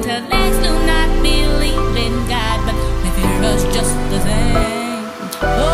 intellects do not believe in God, but they fear us just the same. Oh.